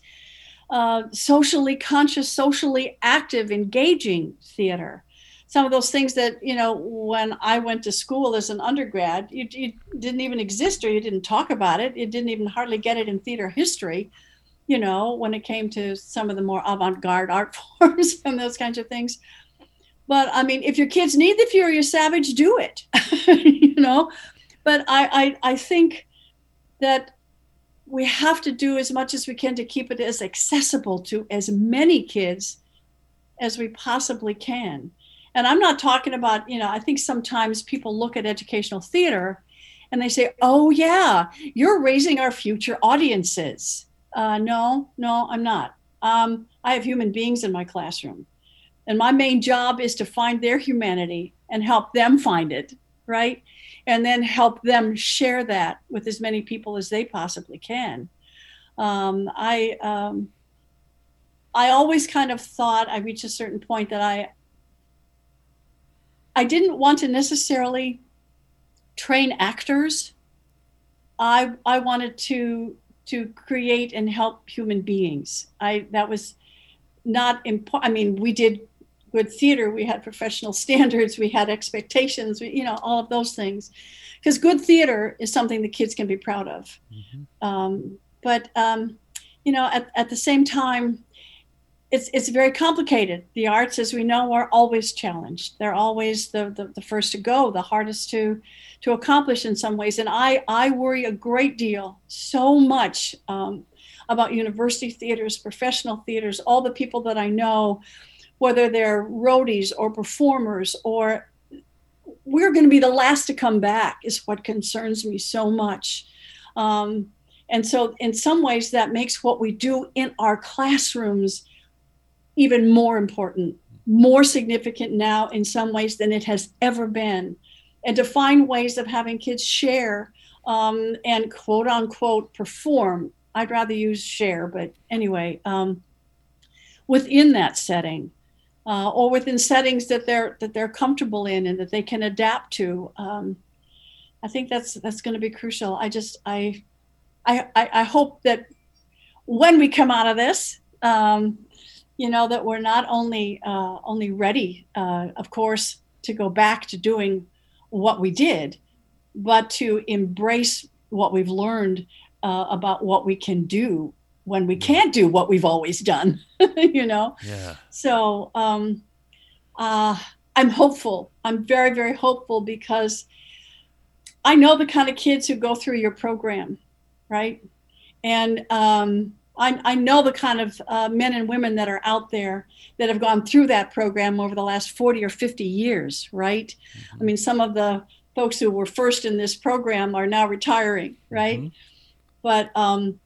uh, socially conscious, socially active, engaging theater. Some of those things that, you know, when I went to school as an undergrad, you, you didn't even exist or you didn't talk about it. You didn't even hardly get it in theater history, you know, when it came to some of the more avant garde art forms and those kinds of things. But I mean, if your kids need the Curious Savage, do it, you know. But I, I, I think that we have to do as much as we can to keep it as accessible to as many kids as we possibly can. And I'm not talking about, you know, I think sometimes people look at educational theater and they say, oh, yeah, you're raising our future audiences. Uh, no, no, I'm not. Um, I have human beings in my classroom. And my main job is to find their humanity and help them find it, right? And then help them share that with as many people as they possibly can. Um, I um, I always kind of thought I reached a certain point that I I didn't want to necessarily train actors. I I wanted to to create and help human beings. I that was not important. I mean, we did good theater. We had professional standards. We had expectations. We, you know, all of those things. Because good theater is something the kids can be proud of. Mm-hmm. Um, but um, you know, at, at the same time, it's it's very complicated. The arts, as we know, are always challenged. They're always the, the, the first to go, the hardest to to accomplish in some ways. And I I worry a great deal, so much um, about university theaters, professional theaters, all the people that I know, whether they're roadies or performers or we're going to be the last to come back is what concerns me so much. Um, and so, in some ways, that makes what we do in our classrooms even more important, more significant now in some ways than it has ever been. And to find ways of having kids share um, and quote unquote perform. I'd rather use share, but anyway, um, within that setting. Uh, or within settings that they're that they're comfortable in and that they can adapt to. Um, I think that's that's going to be crucial. I just I, I I hope that when we come out of this, um, you know that we're not only uh, only ready, uh, of course, to go back to doing what we did, but to embrace what we've learned uh, about what we can do when we can't do what we've always done. you know. Yeah. So um, uh, I'm hopeful. I'm very very hopeful because I know the kind of kids who go through your program, right? And um, I, I know the kind of uh, men and women that are out there that have gone through that program over the last 40 or 50 years, right? Mm-hmm. I mean, some of the folks who were first in this program are now retiring, right? Mm-hmm. But, um,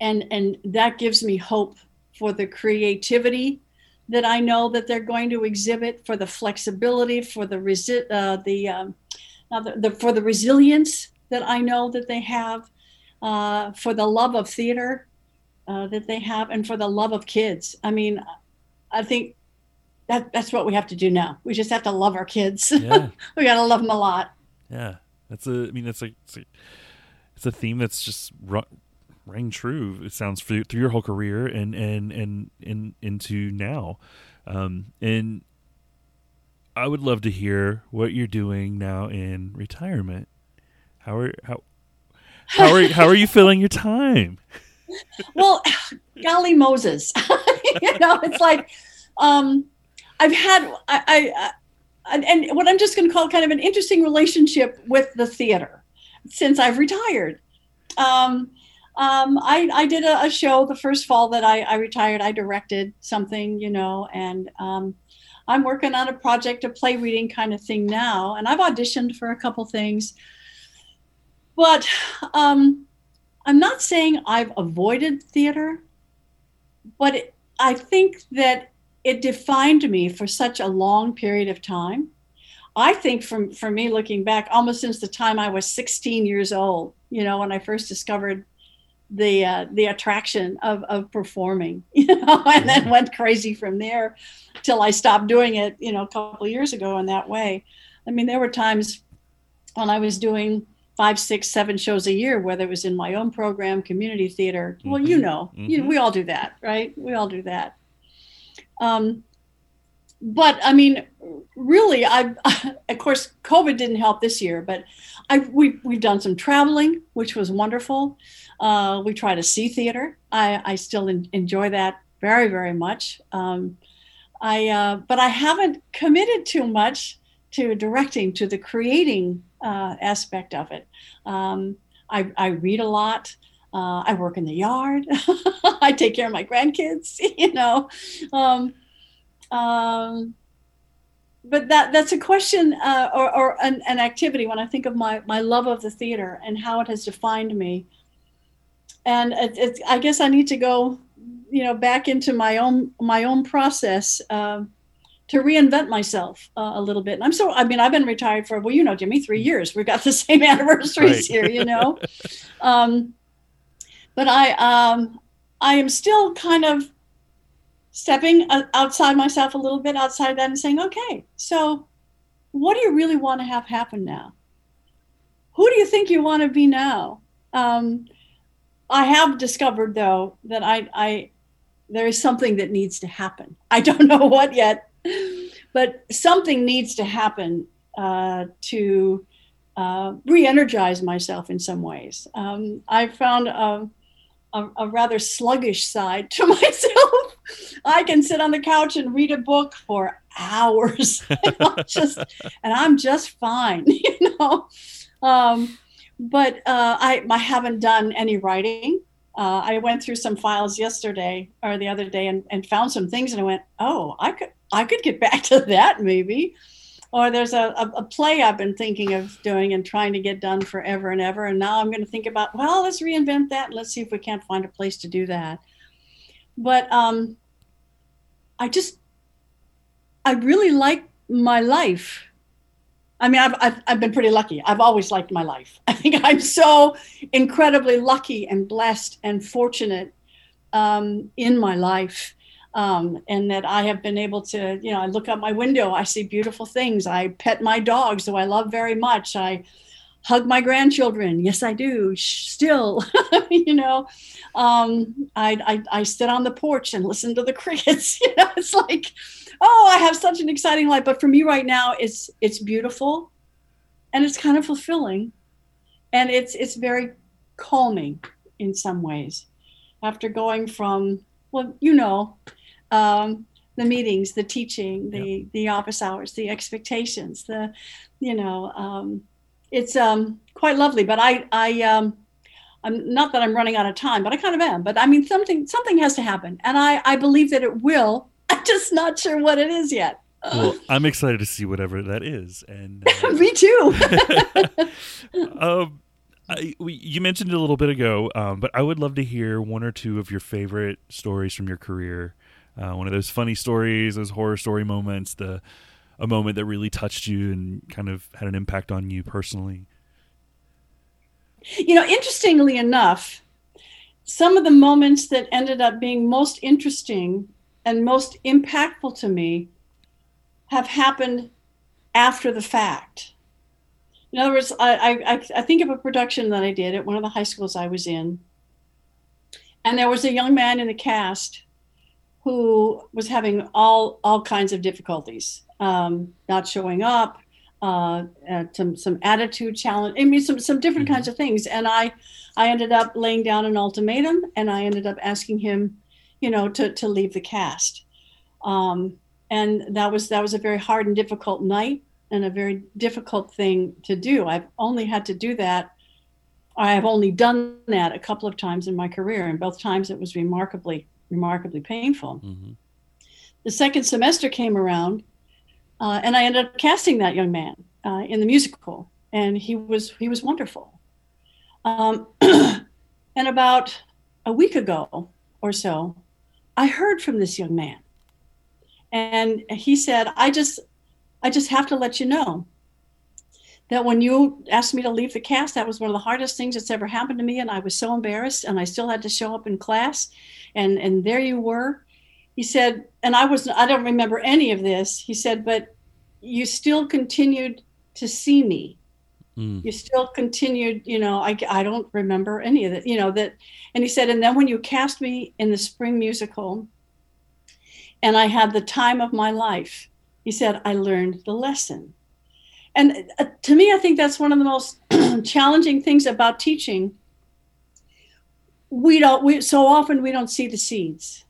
and, and that gives me hope for the creativity that I know that they're going to exhibit, for the flexibility, for the, resi- uh, the, um, the, the, for the resilience that I know that they have, uh, for the love of theater uh, that they have and for the love of kids. I mean, I think that that's what we have to do now. We just have to love our kids. Yeah. we got to love them a lot. Yeah. That's a, I mean, that's a, it's a, it's a theme that's just rang true. It sounds through, through your whole career and, and, and, and into now. Um, and I would love to hear what you're doing now in retirement. How are, how, how are, how are you filling your time? well, golly Moses, you know, it's like um, I've had I, I, I and what I'm just going to call kind of an interesting relationship with the theater since I've retired. Um, um, I, I did a, a, show the first fall that I, I, retired. I directed something, you know, and um, I'm working on a project, a play reading kind of thing now. And I've auditioned for a couple things. But um, I'm not saying I've avoided theater, but it, I think that it defined me for such a long period of time. I think from for me looking back, almost since the time I was 16 years old, you know, when I first discovered the uh, the attraction of of performing, you know, and then went crazy from there till I stopped doing it, you know, a couple years ago in that way. I mean, there were times when I was doing five, six, seven shows a year, whether it was in my own program, community theater. Mm-hmm. Well, you know, mm-hmm. you know, we all do that, right? We all do that. Um, but I mean, really, I of course COVID didn't help this year, but I we we've done some traveling, which was wonderful. Uh, we try to see theater. I I still in, enjoy that very very much. Um, I uh, but I haven't committed too much to directing to the creating uh, aspect of it. Um, I, I, read a lot. Uh, I work in the yard. I take care of my grandkids. You know, um, um, but that that's a question uh, or, or an, an, activity. When I think of my my love of the theater and how it has defined me, and it, it, I guess I need to go, you know, back into my own my own process um, to reinvent myself uh, a little bit. And I'm so I mean I've been retired for well you know Jimmy three years. We've got the same anniversaries right. here, you know. um, but I um, I am still kind of stepping outside myself a little bit outside that and saying, okay, so what do you really want to have happen now? Who do you think you want to be now? Um, I have discovered though that I, I there is something that needs to happen. I don't know what yet, but something needs to happen uh, to uh, re-energize myself in some ways. Um, I found a, a, a, rather sluggish side to myself. I can sit on the couch and read a book for hours, and I'm just, and I'm just fine, you know. Um, but uh, I, I haven't done any writing. Uh, I went through some files yesterday or the other day and, and found some things, and I went, "Oh, I could I could get back to that maybe." Or there's a, a, a play I've been thinking of doing and trying to get done forever and ever, and now I'm going to think about, well, let's reinvent that. And let's see if we can't find a place to do that. But um, I just I really like my life I mean, I've, I've, I've, been pretty lucky. I've always liked my life. I think I'm so incredibly lucky and blessed and fortunate um, in my life. Um, and that I have been able to, you know, I look out my window, I see beautiful things. I pet my dogs, who I love very much. I hug my grandchildren. Yes, I do. Still, you know, um, I, I, I sit on the porch and listen to the crickets. You know, it's like, oh, I have such an exciting life. But for me right now, it's it's beautiful, and it's kind of fulfilling, and it's it's very calming in some ways. After going from well, you know, um, the meetings, the teaching, the yep. the office hours, the expectations, the, you know, um, it's um, quite lovely. But I I um, I'm not that I'm running out of time, but I kind of am. But I mean, something something has to happen, and I I believe that it will I'm just not sure what it is yet. Well, I'm excited to see whatever that is, and uh, me too. um, I, we, you mentioned it a little bit ago, um, but I would love to hear one or two of your favorite stories from your career. Uh, one of those funny stories, those horror story moments, the a moment that really touched you and kind of had an impact on you personally. You know, interestingly enough, some of the moments that ended up being most interesting and most impactful to me have happened after the fact. In other words, I, I, I think of a production that I did at one of the high schools I was in. And there was a young man in the cast who was having all, all kinds of difficulties, um, not showing up, uh, some, some attitude challenge. I mean, some, some different mm-hmm. kinds of things. And I, I ended up laying down an ultimatum and I ended up asking him you know, to, to leave the cast. Um, and that was that was a very hard and difficult night and a very difficult thing to do. I've only had to do that. I have only done that a couple of times in my career, and both times it was remarkably, remarkably painful. Mm-hmm. The second semester came around, uh, and I ended up casting that young man uh, in the musical, and he was he was wonderful. Um, and about a week ago or so, I heard from this young man. And he said, I just I just have to let you know that when you asked me to leave the cast, that was one of the hardest things that's ever happened to me. And I was so embarrassed and I still had to show up in class. And and there you were. He said, and I was I don't remember any of this. He said, but you still continued to see me Mm. You still continued, you know, I, I don't remember any of it, you know, that. And he said, and then when you cast me in the spring musical, and I had the time of my life, he said, I learned the lesson. And uh, to me, I think that's one of the most challenging things about teaching. We don't, we, so often we don't see the seeds,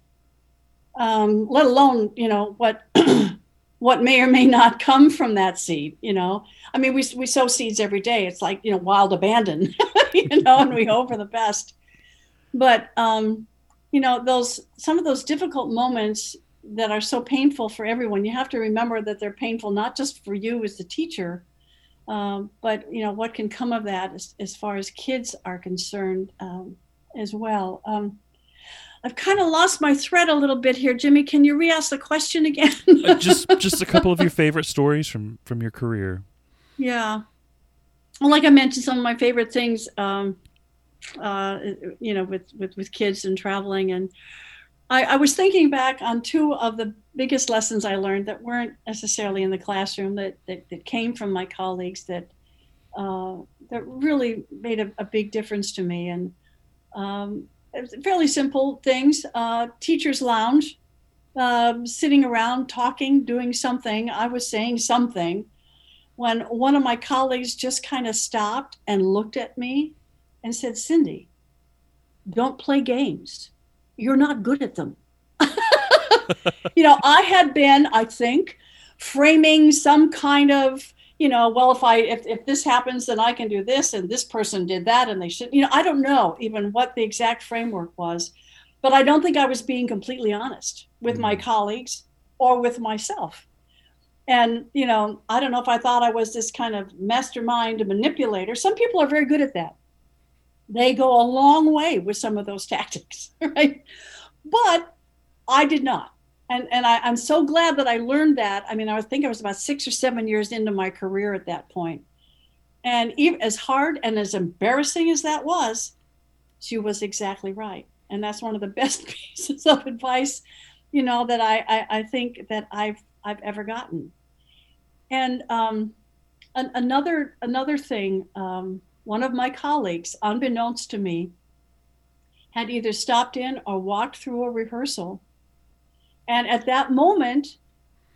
um, let alone, you know, what what may or may not come from that seed you know? I mean we, we sow seeds every day. It's like you know wild abandon you know and we hope for the best. But um you know those some of those difficult moments that are so painful for everyone you have to remember that they're painful not just for you as the teacher um, but you know what can come of that as, as far as kids are concerned um, as well. Um, I've kind of lost my thread a little bit here, Jimmy. Can you re-ask the question again? uh, just just a couple of your favorite stories from from your career. Yeah. Well, like I mentioned, some of my favorite things, um, uh, you know, with, with with kids and traveling, and I, I was thinking back on two of the biggest lessons I learned that weren't necessarily in the classroom that that, that came from my colleagues that uh, that really made a, a, big difference to me. And um, fairly simple things. Uh, teachers lounge, uh, sitting around talking, doing something. I was saying something when one of my colleagues just kind of stopped and looked at me and said, Cindy, don't play games. You're not good at them. you know, I had been, I think, framing some kind of you know, well, if I if, if this happens, then I can do this, and this person did that, and they should, you know, I don't know even what the exact framework was, but I don't think I was being completely honest with my mm. colleagues or with myself. And you know, I don't know if I thought I was this kind of mastermind manipulator. Some people are very good at that. They go a long way with some of those tactics, right? But I did not and and I, am so glad that I learned that. I mean, I think I was about six or seven years into my career at that point. and even as hard and as embarrassing as that was, she was exactly right, and that's one of the best pieces of advice, you know, that I I, I think that I've I've ever gotten. And um, an, another another thing, um, one of my colleagues, unbeknownst to me, had either stopped in or walked through a rehearsal and at that moment,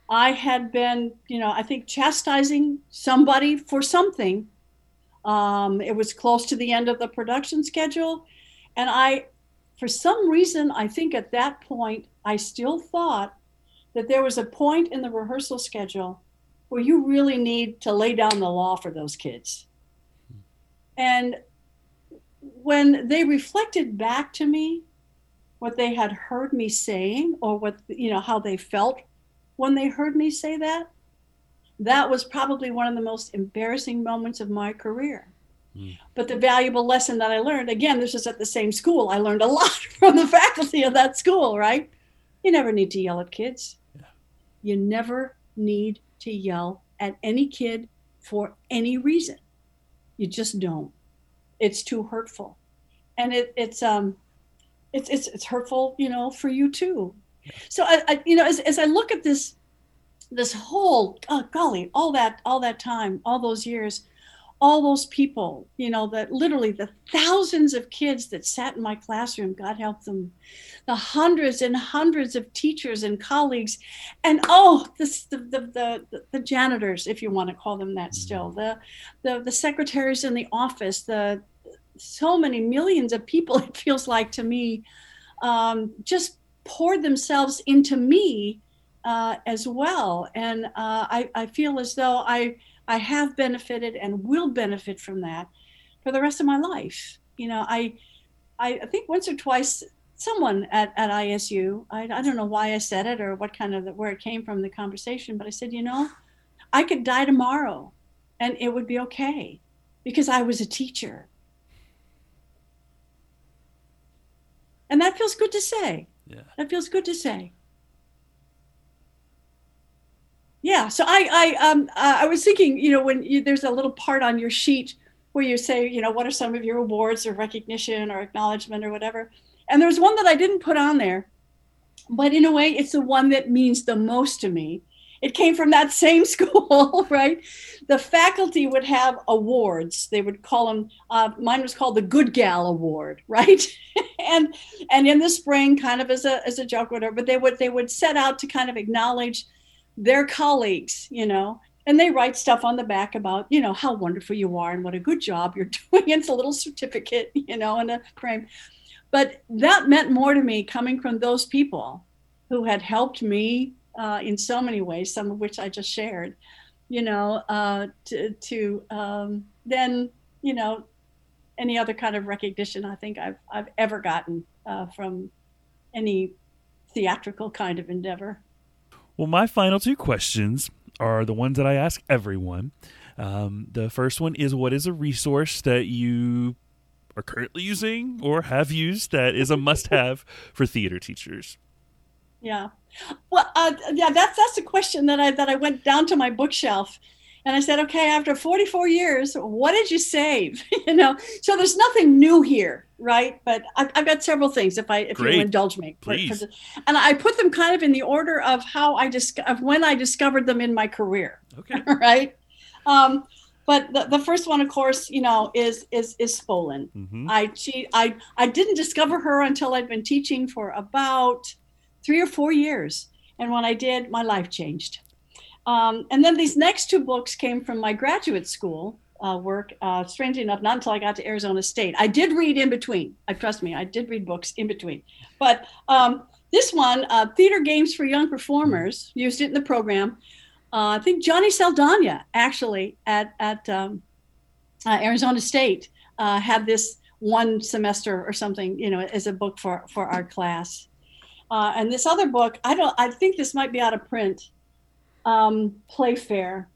I had been, you know, I think chastising somebody for something. Um, it was close to the end of the production schedule. And I, for some reason, I think at that point, I still thought that there was a point in the rehearsal schedule where you really need to lay down the law for those kids. And when they reflected back to me, what they had heard me saying or what you know how they felt when they heard me say that that was probably one of the most embarrassing moments of my career. Mm. but the valuable lesson that i learned again this is at the same school. I learned a lot from the faculty of that school right? You never need to yell at kids. Yeah. you never need to yell at any kid for any reason. You just don't. It's too hurtful. And it, it's um it's it's it's hurtful, you know, for you too. So I, I you know, as as I look at this this whole oh, golly, all that all that time, all those years, all those people, you know, that literally the thousands of kids that sat in my classroom, God help them, the hundreds and hundreds of teachers and colleagues, and oh, this the the the, the janitors, if you want to call them that, still the the the secretaries in the office, the so many millions of people, it feels like to me, um, just poured themselves into me uh, as well. And uh, I, I feel as though I, I have benefited and will benefit from that for the rest of my life. You know, I, I think once or twice someone at, at ISU, I, I don't know why I said it or what kind of the, where it came from the conversation, but I said, you know, I could die tomorrow and it would be okay because I was a teacher and that feels good to say. Yeah. That feels good to say. Yeah so i i um uh, i was thinking you know when you, there's a little part on your sheet where you say you know what are some of your awards or recognition or acknowledgement or whatever. And there's one that i didn't put on there but in a way it's the one that means the most to me it came from that same school, right? The faculty would have awards. They would call them. Uh, mine was called the Good Gal Award, right? and and in the spring, kind of as a as a joke, whatever. But they would they would set out to kind of acknowledge their colleagues, you know, and they write stuff on the back about you know how wonderful you are and what a good job you're doing. It's a little certificate, you know, and a frame. But that meant more to me coming from those people who had helped me uh, in so many ways, some of which I just shared, you know, uh, to, to um, then, you know, any other kind of recognition I think I've, I've ever gotten uh, from any theatrical kind of endeavor. Well, my final two questions are the ones that I ask everyone. Um, the first one is What is a resource that you are currently using or have used that is a must-have for theater teachers? Yeah, well, uh, yeah, that's that's a question that I that I went down to my bookshelf, and I said, okay, after 44 years, what did you save? you know, so there's nothing new here, right? But I've, I've got several things, if I if Great. you indulge me, Please. and I put them kind of in the order of how I just of when I discovered them in my career, Okay. right? Um, but the, the first one, of course, you know, is is is Spolin. hmm I she I I didn't discover her until I'd been teaching for about three or four years, and when I did, my life changed. Um, and then these next two books came from my graduate school uh, work. Uh, strangely enough, not until I got to Arizona State. I did read in between. I trust me, I did read books in between. But um, this one, uh, Theater Games for Young Performers, used it in the program. Uh, I think Johnny Saldana actually at at um, uh, Arizona State uh, had this one semester or something, you know, as a book for for our class. Uh, and this other book, I don't, I think this might be out of print. Um, Playfair,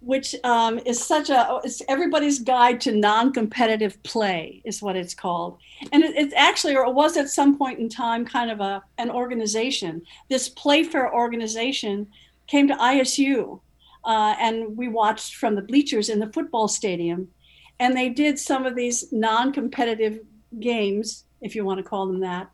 which um, is such a, it's everybody's guide to non-competitive play, is what it's called. And it, it's actually, or it was at some point in time, kind of a an organization. This Playfair organization came to ISU, uh, and we watched from the bleachers in the football stadium and they did some of these non-competitive games if you want to call them that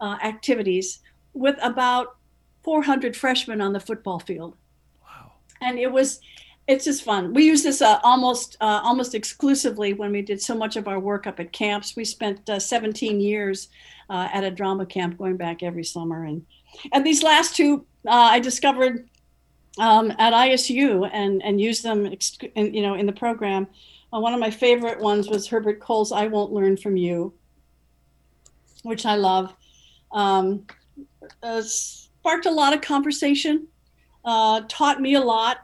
uh, activities with about 400 freshmen on the football field. Wow. and it was it's just fun. We use this uh, almost uh, almost exclusively when we did so much of our work up at camps. We spent uh, 17 years uh, at a drama camp going back every summer. And and these last two uh, i discovered um, at isu and and used them ex- in, you know in the program. Uh, one of my favorite ones was herbert Kohl's i won't learn from you which i love um, uh, sparked a lot of conversation uh, taught me a lot.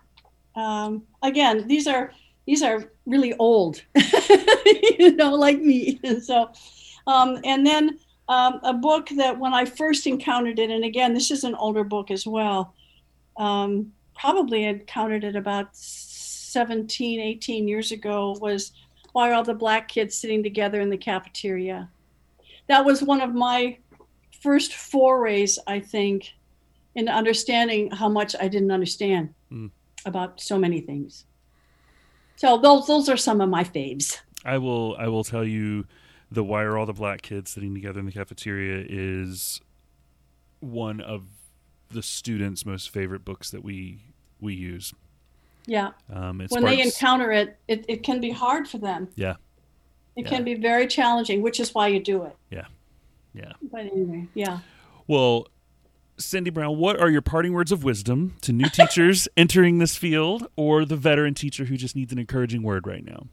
Um, again these are these are really old you know like me. And so um, and then um, a book that when i first encountered it and again this is an older book as well um, probably encountered it about 17 18 years ago was why are all the black kids sitting together in the cafeteria? That was one of my first forays i think in understanding how much i didn't understand Mm. about so many things so those those are some of my faves I will I will tell you the why are all the black kids sitting together in the cafeteria is one of the students' most favorite books that we we use. yeah Um, when they encounter it, it it can be hard for them Yeah. it Yeah. can be very challenging which is why you do it Yeah. Yeah. but anyway yeah Well, Cindy Brown, what are your parting words of wisdom to new teachers entering this field or the veteran teacher who just needs an encouraging word right now?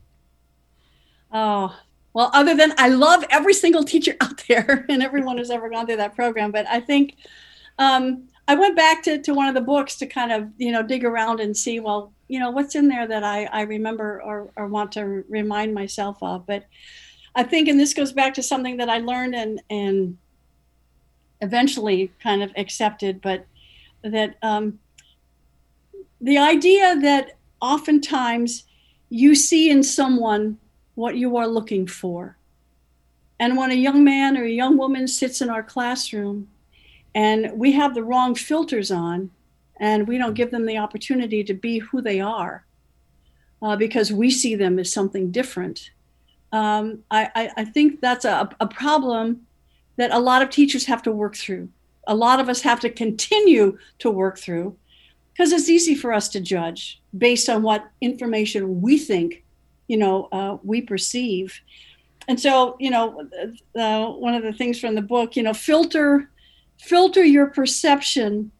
Oh, well, other than I love every single teacher out there and everyone who's ever gone through that program, but I think um, I went back to, to one of the books to kind of, you know, dig around and see, well, you know, what's in there that I, I remember or, or want to remind myself of. But I think, and this goes back to something that I learned and, and eventually kind of accepted, but that um, the idea that oftentimes you see in someone what you are looking for. And when a young man or a young woman sits in our classroom and we have the wrong filters on and we don't give them the opportunity to be who they are uh, because we see them as something different, um, I, I, think that's a, a problem that a lot of teachers have to work through. A lot of us have to continue to work through because it's easy for us to judge based on what information we think you know uh, we perceive. And so you know uh, one of the things from the book you know filter filter your perception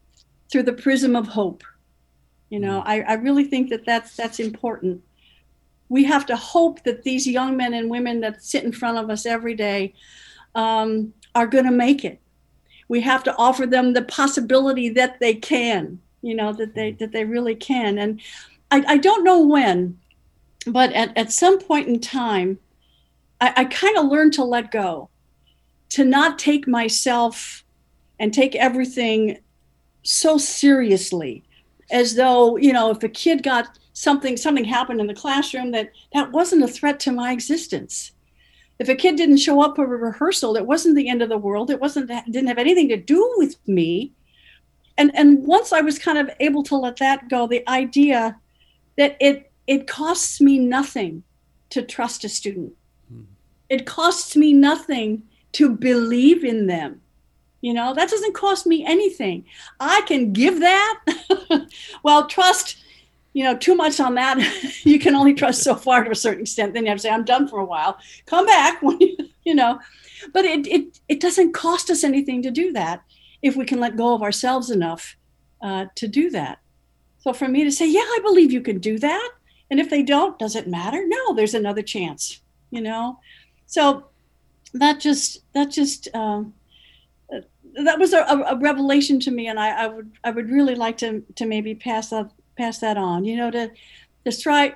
through the prism of hope. You know I, I really think that that's that's important we have to hope that these young men and women that sit in front of us every day um, are going to make it. We have to offer them the possibility that they can you know that they that they really can. And i, I don't know when but at, at some point in time i, I kind of learned to let go to not take myself and take everything so seriously as though you know if a kid got something something happened in the classroom that that wasn't a threat to my existence If a kid didn't show up for a rehearsal, it wasn't the end of the world. It wasn't didn't have anything to do with me. And and once I was kind of able to let that go, the idea that it it costs me nothing to trust a student. Hmm. It costs me nothing to believe in them. You know, that doesn't cost me anything. I can give that. well, trust, you know, too much on that. you can only trust so far to a certain extent. Then you have to say, I'm done for a while. Come back when you, you know. But it, it, it doesn't cost us anything to do that if we can let go of ourselves enough uh, to do that. So for me to say, yeah, I believe you can do that. And if they don't, does it matter? No, there's another chance, you know? So that just, that just, um, that was a, a, revelation to me, and I, I, would I would really like to to maybe pass that pass that on. You know, to to try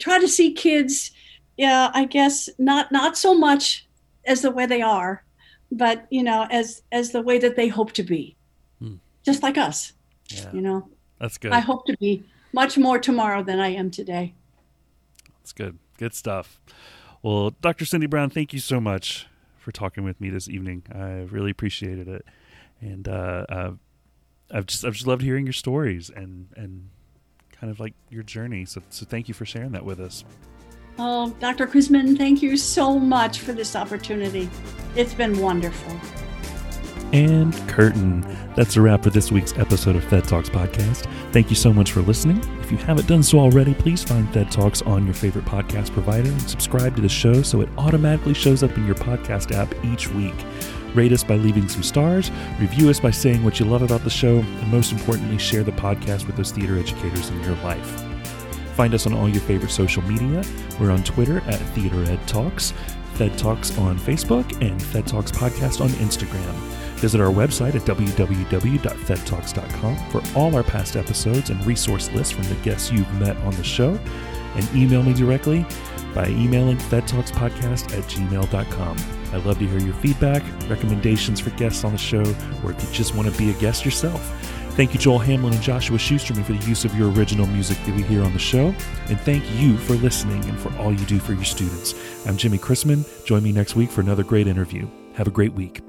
try to see kids, yeah, I guess not not so much as the way they are, but you know, as as the way that they hope to be, hmm. just like us. Yeah. You know, that's good. I hope to be much more tomorrow than I am today. That's good. Good stuff. Well, Dr. Cindy Brown, thank you so much for talking with me this evening. I really appreciated it, and uh, uh, I've just I've just loved hearing your stories and and kind of like your journey. So so thank you for sharing that with us. Oh, Dr. Chrisman, thank you so much for this opportunity. It's been wonderful and curtain. That's a wrap for this week's episode of Fed Talks podcast. Thank you so much for listening. If you haven't done so already, please find Fed Talks on your favorite podcast provider and subscribe to the show so it automatically shows up in your podcast app each week. Rate us by leaving some stars, review us by saying what you love about the show, and most importantly, share the podcast with those theater educators in your life. Find us on all your favorite social media. We're on Twitter at Theater Ed Talks, Fed Talks on Facebook, and Fed Talks Podcast on Instagram. Visit our website at www.fedtalks.com for all our past episodes and resource lists from the guests you've met on the show. And email me directly by emailing fedtalkspodcast at gmail.com. I love to hear your feedback, recommendations for guests on the show, or if you just want to be a guest yourself. Thank you, Joel Hamlin and Joshua Schusterman, for the use of your original music that we hear on the show. And thank you for listening and for all you do for your students. I'm Jimmy Chrisman. Join me next week for another great interview. Have a great week.